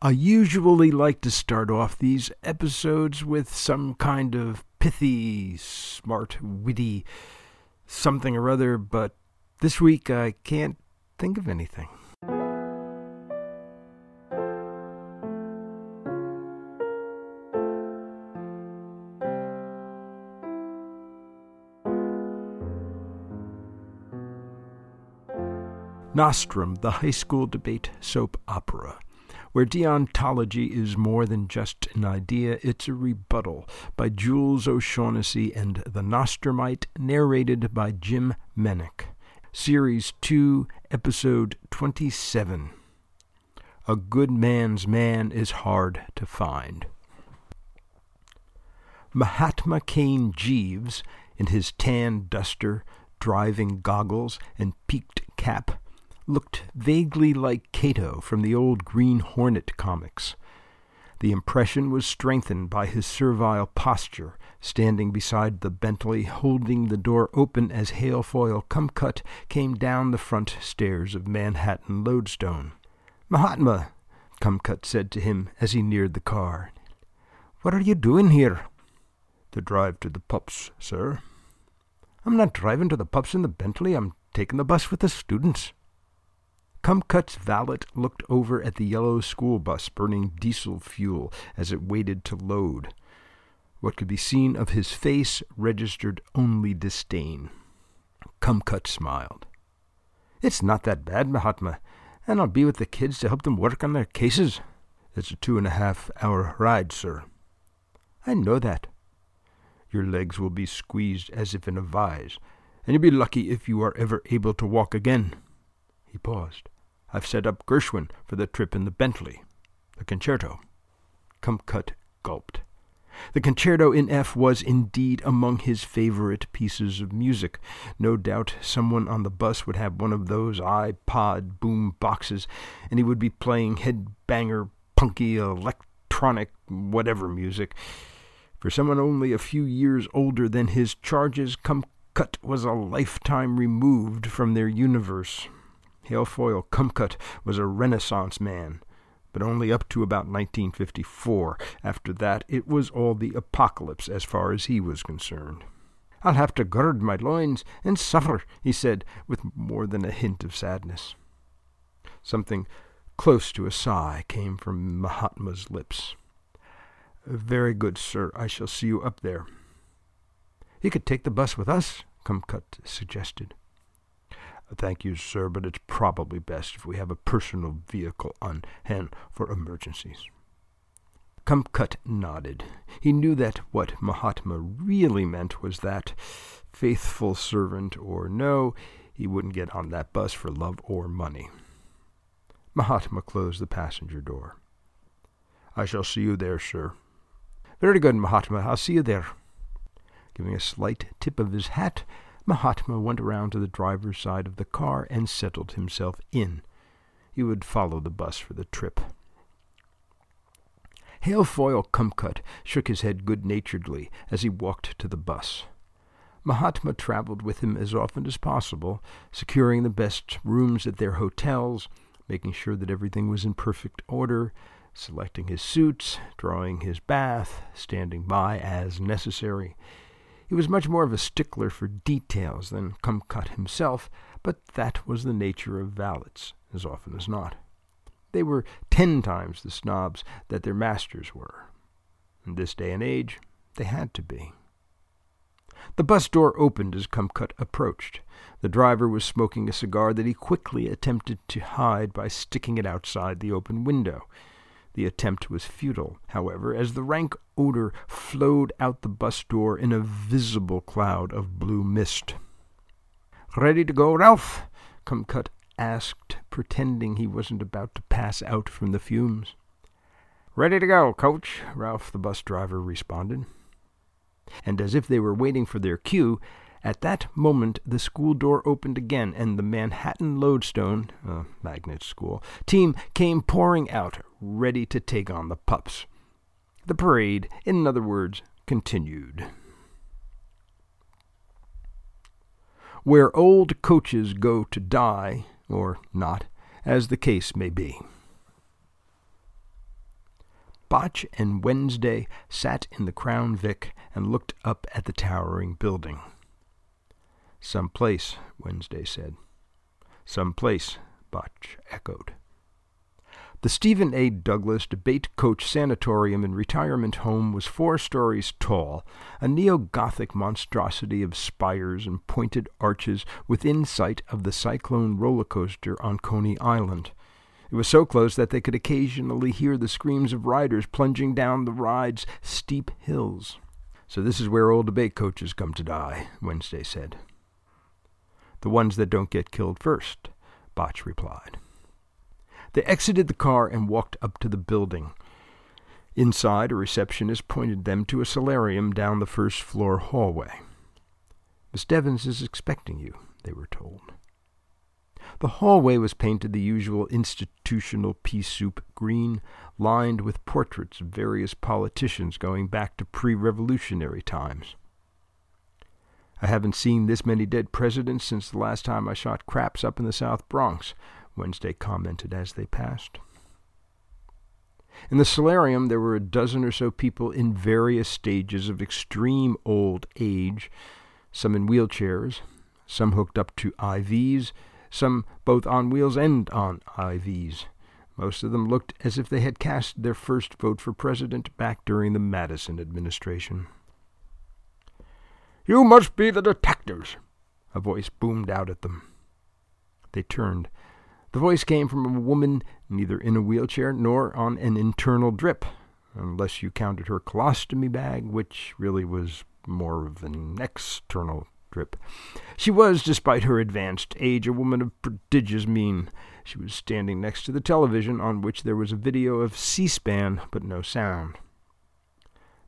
I usually like to start off these episodes with some kind of pithy, smart, witty something or other, but this week I can't think of anything. Nostrum, the high school debate soap opera where deontology is more than just an idea, it's a rebuttal, by Jules O'Shaughnessy and The Nostrumite, narrated by Jim Menick. Series 2, Episode 27. A good man's man is hard to find. Mahatma Kane Jeeves, in his tan duster, driving goggles, and peaked cap, looked vaguely like Kato from the old Green Hornet comics. The impression was strengthened by his servile posture, standing beside the Bentley, holding the door open as Halefoyle Cumcut came down the front stairs of Manhattan Lodestone. Mahatma, Cumcut said to him as he neared the car. What are you doing here? The drive to the pups, sir. I'm not driving to the pups in the Bentley. I'm taking the bus with the students. Cumcut's valet looked over at the yellow school bus burning diesel fuel as it waited to load. What could be seen of his face registered only disdain. Cumcut smiled. It's not that bad, Mahatma, and I'll be with the kids to help them work on their cases. It's a two and a half hour ride, sir. I know that. Your legs will be squeezed as if in a vise, and you'll be lucky if you are ever able to walk again. He paused. I've set up Gershwin for the trip in the Bentley. The concerto. Cumcut gulped. The concerto in F was indeed among his favorite pieces of music. No doubt someone on the bus would have one of those iPod boom boxes, and he would be playing headbanger, punky, electronic, whatever music. For someone only a few years older than his charges, Cumcut was a lifetime removed from their universe. Halefoyle Cumcut was a Renaissance man, but only up to about 1954. After that, it was all the apocalypse as far as he was concerned. I'll have to gird my loins and suffer, he said, with more than a hint of sadness. Something close to a sigh came from Mahatma's lips. Very good, sir. I shall see you up there. He could take the bus with us, Cumcut suggested. Thank you, sir, but it's probably best if we have a personal vehicle on hand for emergencies. Cumcut nodded. He knew that what Mahatma really meant was that, faithful servant or no, he wouldn't get on that bus for love or money. Mahatma closed the passenger door. I shall see you there, sir. Very good, Mahatma. I'll see you there. Giving a slight tip of his hat, Mahatma went around to the driver's side of the car and settled himself in. He would follow the bus for the trip. Halefoyle Cumcut shook his head good-naturedly as he walked to the bus. Mahatma traveled with him as often as possible, securing the best rooms at their hotels, making sure that everything was in perfect order, selecting his suits, drawing his bath, standing by as necessary. He was much more of a stickler for details than Cumcut himself, but that was the nature of valets, as often as not. They were ten times the snobs that their masters were. In this day and age, they had to be. The bus door opened as Cumcut approached. The driver was smoking a cigar that he quickly attempted to hide by sticking it outside the open window. The attempt was futile, however, as the rank odor flowed out the bus door in a visible cloud of blue mist. Ready to go, Ralph? Cumcut asked, pretending he wasn't about to pass out from the fumes. Ready to go, coach, Ralph the bus driver responded. And as if they were waiting for their cue, at that moment, the school door opened again, and the Manhattan Lodestone, uh, magnet school, team came pouring out, ready to take on the pups. The parade, in other words, continued. Where old coaches go to die, or not, as the case may be. Botch and Wednesday sat in the Crown Vic and looked up at the towering building. Some place, Wednesday said. Some place, Botch echoed. The Stephen A. Douglas Debate Coach Sanatorium and Retirement Home was four stories tall, a neo-Gothic monstrosity of spires and pointed arches within sight of the Cyclone roller coaster on Coney Island. It was so close that they could occasionally hear the screams of riders plunging down the ride's steep hills. So this is where old debate coaches come to die, Wednesday said. The ones that don't get killed first, Botch replied. They exited the car and walked up to the building. Inside, a receptionist pointed them to a solarium down the first floor hallway. Miss Devens is expecting you, they were told. The hallway was painted the usual institutional pea soup green, lined with portraits of various politicians going back to pre revolutionary times. I haven't seen this many dead presidents since the last time I shot craps up in the South Bronx, Wednesday commented as they passed. In the solarium, there were a dozen or so people in various stages of extreme old age, some in wheelchairs, some hooked up to IVs, some both on wheels and on IVs. Most of them looked as if they had cast their first vote for president back during the Madison administration. You must be the detectives, a voice boomed out at them. They turned. The voice came from a woman neither in a wheelchair nor on an internal drip, unless you counted her colostomy bag, which really was more of an external drip. She was, despite her advanced age, a woman of prodigious mien. She was standing next to the television, on which there was a video of C-SPAN, but no sound.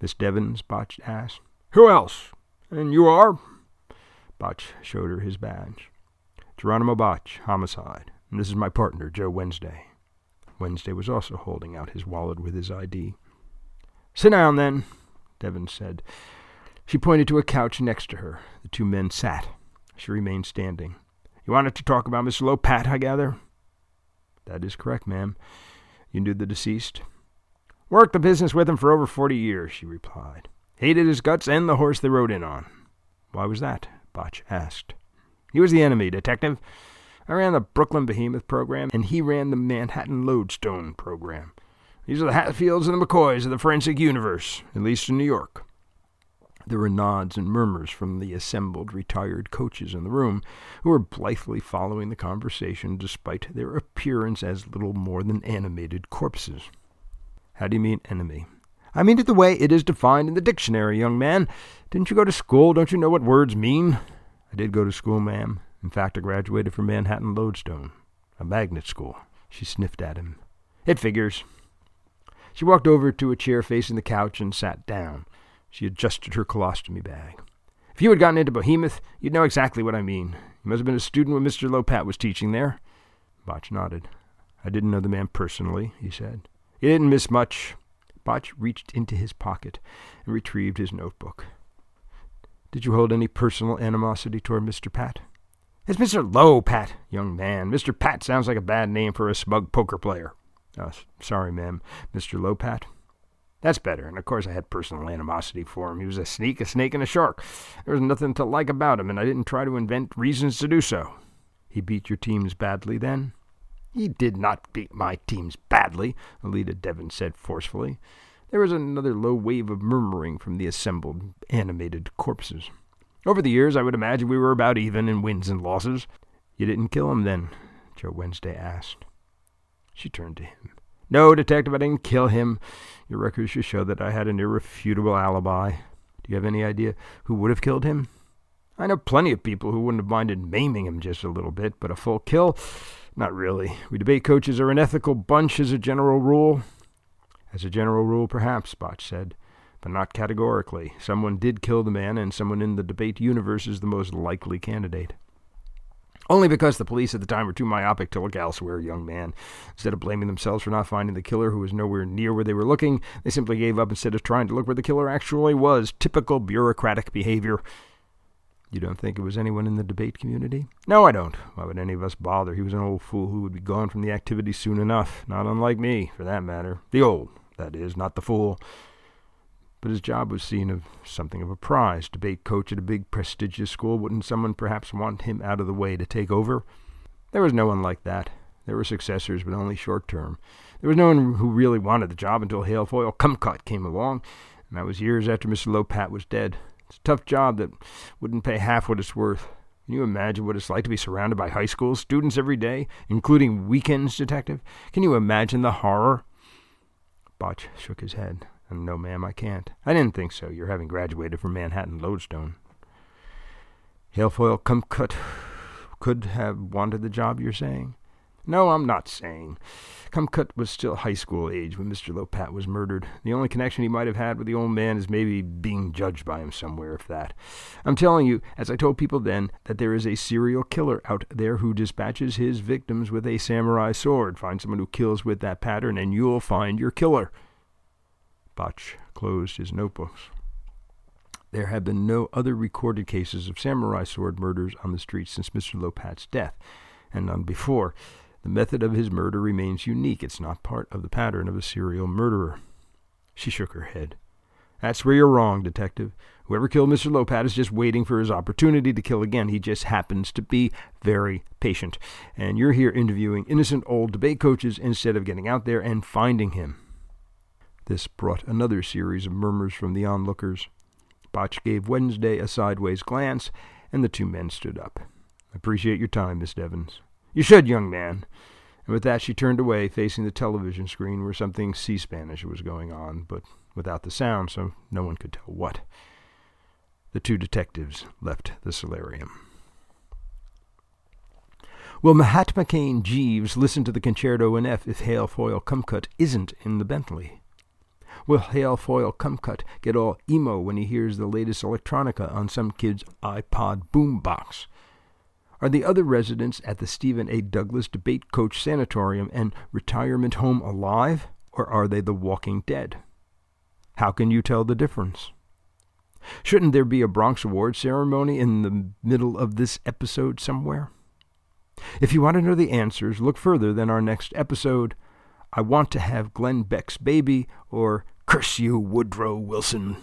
Miss Devens, Botch asked. Who else? And you are? Botch showed her his badge. Geronimo Botch, homicide. And this is my partner, Joe Wednesday. Wednesday was also holding out his wallet with his ID. Sit down, then, Devens said. She pointed to a couch next to her. The two men sat. She remained standing. You wanted to talk about Mr. Lopat, I gather? That is correct, ma'am. You knew the deceased? Worked the business with him for over forty years, she replied. Hated his guts and the horse they rode in on. Why was that? Botch asked. He was the enemy, detective. I ran the Brooklyn Behemoth program, and he ran the Manhattan Lodestone program. These are the Hatfields and the McCoys of the forensic universe, at least in New York. There were nods and murmurs from the assembled retired coaches in the room, who were blithely following the conversation despite their appearance as little more than animated corpses. How do you mean enemy? I mean it the way it is defined in the dictionary, young man. Didn't you go to school? Don't you know what words mean? I did go to school, ma'am. In fact, I graduated from Manhattan Lodestone, a magnet school. She sniffed at him. It figures. She walked over to a chair facing the couch and sat down. She adjusted her colostomy bag. If you had gotten into Behemoth, you'd know exactly what I mean. You must have been a student when Mr. Lopat was teaching there. Botch nodded. I didn't know the man personally, he said. You didn't miss much. Botch reached into his pocket and retrieved his notebook. Did you hold any personal animosity toward Mr. Pat? It's Mr. Low Pat, young man. Mr. Pat sounds like a bad name for a smug poker player. Oh, sorry, ma'am. Mr. Low Pat? That's better, and of course I had personal animosity for him. He was a sneak, a snake, and a shark. There was nothing to like about him, and I didn't try to invent reasons to do so. He beat your teams badly, then? He did not beat my teams badly, Alida Devon said forcefully. There was another low wave of murmuring from the assembled, animated corpses. Over the years, I would imagine we were about even in wins and losses. You didn't kill him, then? Joe Wednesday asked. She turned to him. No, detective, I didn't kill him. Your records should show that I had an irrefutable alibi. Do you have any idea who would have killed him? I know plenty of people who wouldn't have minded maiming him just a little bit, but a full kill? Not really. We debate coaches are an ethical bunch as a general rule. As a general rule, perhaps, Botch said, but not categorically. Someone did kill the man, and someone in the debate universe is the most likely candidate. Only because the police at the time were too myopic to look elsewhere, young man. Instead of blaming themselves for not finding the killer who was nowhere near where they were looking, they simply gave up instead of trying to look where the killer actually was. Typical bureaucratic behavior. You don't think it was anyone in the debate community? No, I don't. Why would any of us bother? He was an old fool who would be gone from the activity soon enough. Not unlike me, for that matter. The old, that is, not the fool. But his job was seen as something of a prize. Debate coach at a big prestigious school, wouldn't someone perhaps want him out of the way to take over? There was no one like that. There were successors, but only short term. There was no one who really wanted the job until Halefoyle Cumcut came along, and that was years after Mr. Lopat was dead. It's a tough job that wouldn't pay half what it's worth. Can you imagine what it's like to be surrounded by high school students every day, including weekends, detective? Can you imagine the horror? Botch shook his head. Um, no, ma'am, I can't. I didn't think so, your having graduated from Manhattan Lodestone. Halefoyle Cumcut could have wanted the job, you're saying? No, I'm not saying. Cumcut was still high school age when Mr. Lopat was murdered. The only connection he might have had with the old man is maybe being judged by him somewhere, if that. I'm telling you, as I told people then, that there is a serial killer out there who dispatches his victims with a samurai sword. Find someone who kills with that pattern, and you'll find your killer. Botch closed his notebooks. There have been no other recorded cases of samurai sword murders on the streets since Mr. Lopat's death, and none before. The method of his murder remains unique. It's not part of the pattern of a serial murderer. She shook her head. That's where you're wrong, Detective. Whoever killed Mr. Lopat is just waiting for his opportunity to kill again. He just happens to be very patient. And you're here interviewing innocent old debate coaches instead of getting out there and finding him. This brought another series of murmurs from the onlookers. Botch gave Wednesday a sideways glance, and the two men stood up. Appreciate your time, Miss Devens. You should, young man. And with that, she turned away, facing the television screen where something C Spanish was going on, but without the sound, so no one could tell what. The two detectives left the solarium. Will Mahatma Kane Jeeves listen to the concerto in F if Halefoyle Cumcut isn't in the Bentley? Will Halefoyle Cumcut get all emo when he hears the latest electronica on some kid's iPod boombox? Are the other residents at the Stephen A. Douglas Debate Coach Sanatorium and Retirement Home alive, or are they the walking dead? How can you tell the difference? Shouldn't there be a Bronx Award ceremony in the middle of this episode somewhere? If you want to know the answers, look further than our next episode. I want to have Glenn Beck's baby or curse you, Woodrow Wilson.